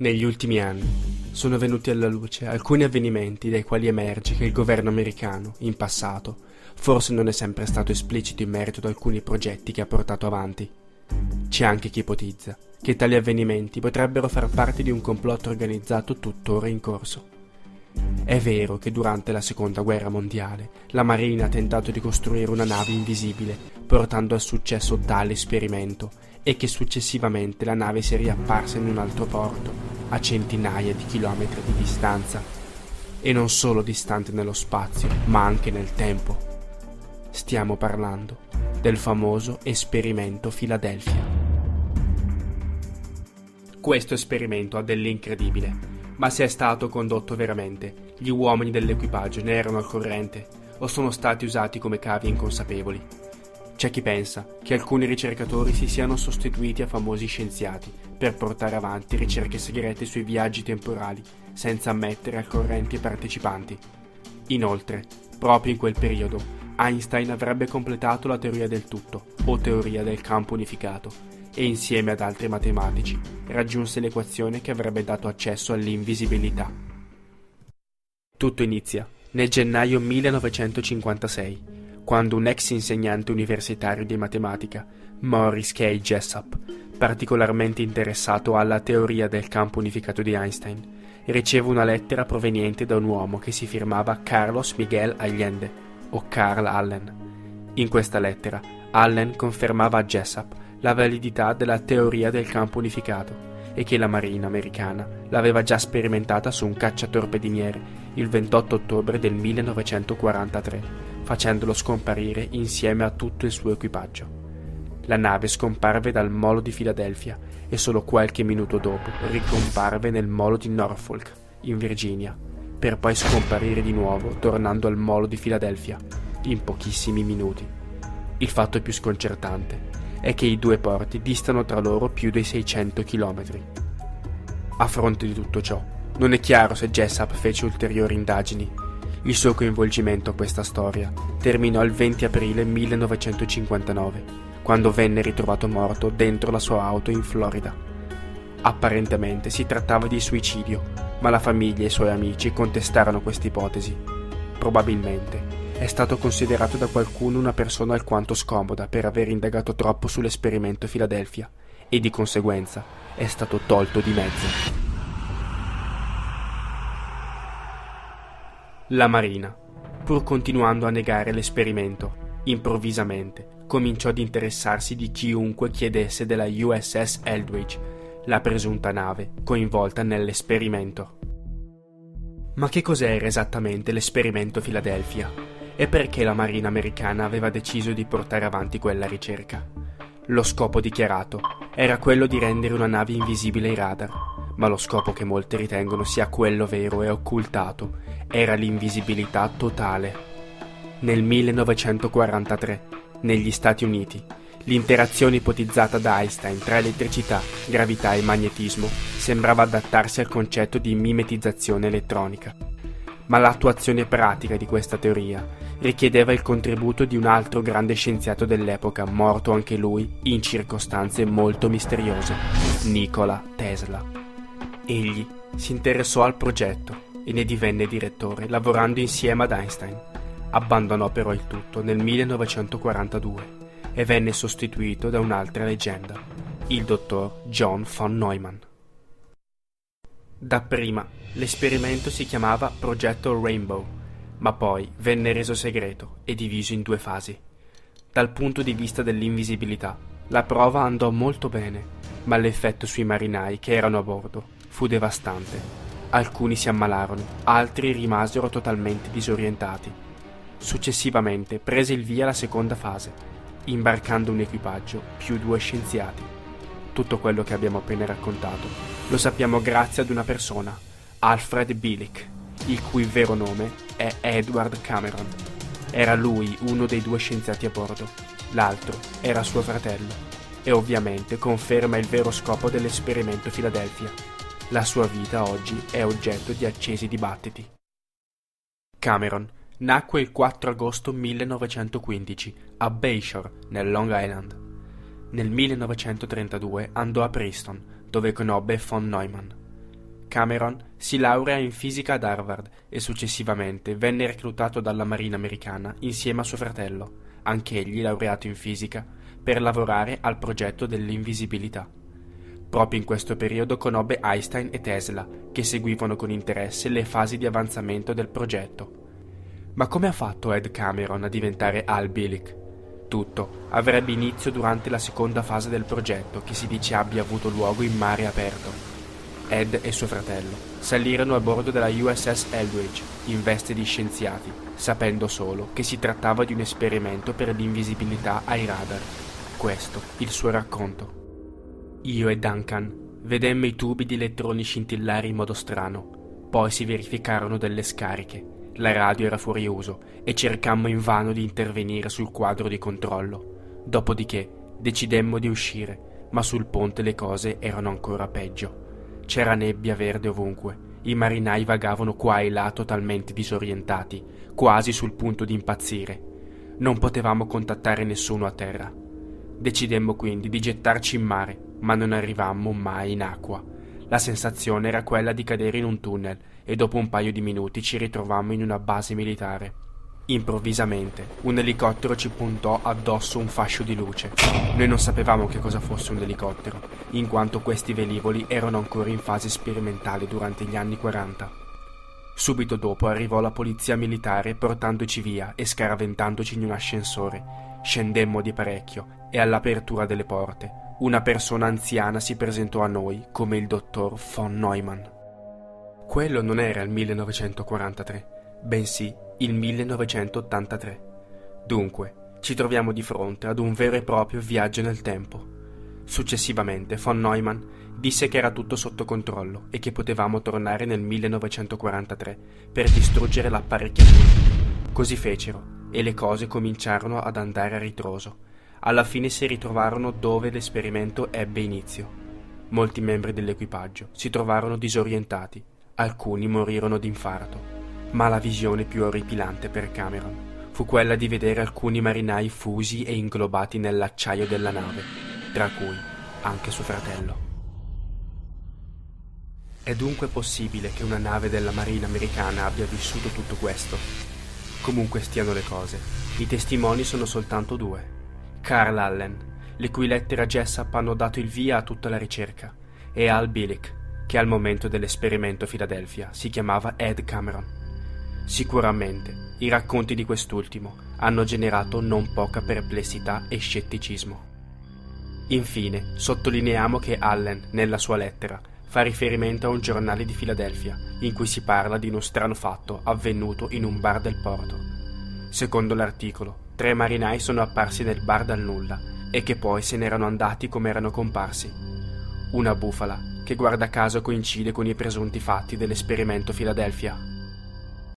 Negli ultimi anni sono venuti alla luce alcuni avvenimenti dai quali emerge che il governo americano, in passato, forse non è sempre stato esplicito in merito ad alcuni progetti che ha portato avanti. C'è anche chi ipotizza che tali avvenimenti potrebbero far parte di un complotto organizzato tuttora in corso. È vero che durante la seconda guerra mondiale la Marina ha tentato di costruire una nave invisibile, portando al successo tale esperimento e che successivamente la nave si è riapparsa in un altro porto, a centinaia di chilometri di distanza, e non solo distante nello spazio, ma anche nel tempo. Stiamo parlando del famoso esperimento Philadelphia. Questo esperimento ha dell'incredibile, ma se è stato condotto veramente, gli uomini dell'equipaggio ne erano al corrente o sono stati usati come cavi inconsapevoli. C'è chi pensa che alcuni ricercatori si siano sostituiti a famosi scienziati per portare avanti ricerche segrete sui viaggi temporali senza ammettere al corrente i partecipanti. Inoltre, proprio in quel periodo, Einstein avrebbe completato la teoria del tutto, o teoria del campo unificato, e insieme ad altri matematici raggiunse l'equazione che avrebbe dato accesso all'invisibilità. Tutto inizia nel gennaio 1956 quando un ex insegnante universitario di matematica, Morris K. Jessup, particolarmente interessato alla teoria del campo unificato di Einstein, riceve una lettera proveniente da un uomo che si firmava Carlos Miguel Allende o Carl Allen. In questa lettera, Allen confermava a Jessup la validità della teoria del campo unificato e che la Marina americana l'aveva già sperimentata su un cacciatorpediniere il 28 ottobre del 1943 facendolo scomparire insieme a tutto il suo equipaggio. La nave scomparve dal molo di Filadelfia e solo qualche minuto dopo ricomparve nel molo di Norfolk, in Virginia, per poi scomparire di nuovo tornando al molo di Filadelfia, in pochissimi minuti. Il fatto più sconcertante è che i due porti distano tra loro più di 600 km. A fronte di tutto ciò, non è chiaro se Jessup fece ulteriori indagini il suo coinvolgimento a questa storia terminò il 20 aprile 1959, quando venne ritrovato morto dentro la sua auto in Florida. Apparentemente si trattava di suicidio, ma la famiglia e i suoi amici contestarono questa ipotesi. Probabilmente è stato considerato da qualcuno una persona alquanto scomoda per aver indagato troppo sull'esperimento Filadelfia e di conseguenza è stato tolto di mezzo. La Marina, pur continuando a negare l'esperimento, improvvisamente cominciò ad interessarsi di chiunque chiedesse della USS Eldridge, la presunta nave coinvolta nell'esperimento. Ma che cos'era esattamente l'esperimento Philadelphia? E perché la Marina americana aveva deciso di portare avanti quella ricerca? Lo scopo dichiarato era quello di rendere una nave invisibile ai radar, ma lo scopo che molti ritengono sia quello vero e occultato era l'invisibilità totale. Nel 1943, negli Stati Uniti, l'interazione ipotizzata da Einstein tra elettricità, gravità e magnetismo sembrava adattarsi al concetto di mimetizzazione elettronica. Ma l'attuazione pratica di questa teoria richiedeva il contributo di un altro grande scienziato dell'epoca, morto anche lui in circostanze molto misteriose, Nikola Tesla. Egli si interessò al progetto e ne divenne direttore, lavorando insieme ad Einstein. Abbandonò però il tutto nel 1942 e venne sostituito da un'altra leggenda, il dottor John von Neumann. Dapprima l'esperimento si chiamava Progetto Rainbow, ma poi venne reso segreto e diviso in due fasi. Dal punto di vista dell'invisibilità, la prova andò molto bene, ma l'effetto sui marinai che erano a bordo fu devastante Alcuni si ammalarono, altri rimasero totalmente disorientati. Successivamente prese il via la seconda fase, imbarcando un equipaggio più due scienziati. Tutto quello che abbiamo appena raccontato lo sappiamo grazie ad una persona, Alfred Billick, il cui vero nome è Edward Cameron. Era lui uno dei due scienziati a bordo, l'altro era suo fratello, e ovviamente conferma il vero scopo dell'esperimento Philadelphia la sua vita oggi è oggetto di accesi dibattiti. Cameron nacque il 4 agosto 1915 a Bayshore, nel Long Island. Nel 1932 andò a Princeton, dove conobbe von Neumann. Cameron si laurea in fisica ad Harvard e successivamente venne reclutato dalla Marina americana insieme a suo fratello, anch'egli laureato in fisica, per lavorare al progetto dell'invisibilità. Proprio in questo periodo conobbe Einstein e Tesla, che seguivano con interesse le fasi di avanzamento del progetto. Ma come ha fatto Ed Cameron a diventare Al Bielek? Tutto avrebbe inizio durante la seconda fase del progetto, che si dice abbia avuto luogo in mare aperto. Ed e suo fratello salirono a bordo della USS Eldridge in veste di scienziati, sapendo solo che si trattava di un esperimento per l'invisibilità ai radar. Questo il suo racconto. Io e Duncan vedemmo i tubi di elettroni scintillare in modo strano, poi si verificarono delle scariche. La radio era fuori uso e cercammo invano di intervenire sul quadro di controllo. Dopodiché decidemmo di uscire, ma sul ponte le cose erano ancora peggio. C'era nebbia verde ovunque. I marinai vagavano qua e là totalmente disorientati, quasi sul punto di impazzire. Non potevamo contattare nessuno a terra. Decidemmo quindi di gettarci in mare, ma non arrivammo mai in acqua. La sensazione era quella di cadere in un tunnel e dopo un paio di minuti ci ritrovammo in una base militare. Improvvisamente un elicottero ci puntò addosso un fascio di luce. Noi non sapevamo che cosa fosse un elicottero, in quanto questi velivoli erano ancora in fase sperimentale durante gli anni 40. Subito dopo arrivò la polizia militare portandoci via e scaraventandoci in un ascensore. Scendemmo di parecchio e all'apertura delle porte una persona anziana si presentò a noi come il dottor von Neumann. Quello non era il 1943, bensì il 1983. Dunque, ci troviamo di fronte ad un vero e proprio viaggio nel tempo. Successivamente, von Neumann disse che era tutto sotto controllo e che potevamo tornare nel 1943 per distruggere l'apparecchiatura. Così fecero e le cose cominciarono ad andare a ritroso. Alla fine si ritrovarono dove l'esperimento ebbe inizio. Molti membri dell'equipaggio si trovarono disorientati, alcuni morirono d'infarto ma la visione più orripilante per Cameron fu quella di vedere alcuni marinai fusi e inglobati nell'acciaio della nave, tra cui anche suo fratello. È dunque possibile che una nave della Marina americana abbia vissuto tutto questo? Comunque stiano le cose, i testimoni sono soltanto due. Carl Allen, le cui lettere a Jessup hanno dato il via a tutta la ricerca, e Al Billick, che al momento dell'esperimento a Filadelfia si chiamava Ed Cameron. Sicuramente i racconti di quest'ultimo hanno generato non poca perplessità e scetticismo. Infine, sottolineiamo che Allen, nella sua lettera, fa riferimento a un giornale di Filadelfia in cui si parla di uno strano fatto avvenuto in un bar del porto. Secondo l'articolo, tre marinai sono apparsi nel bar dal nulla e che poi se n'erano andati come erano comparsi. Una bufala che guarda caso coincide con i presunti fatti dell'esperimento Filadelfia.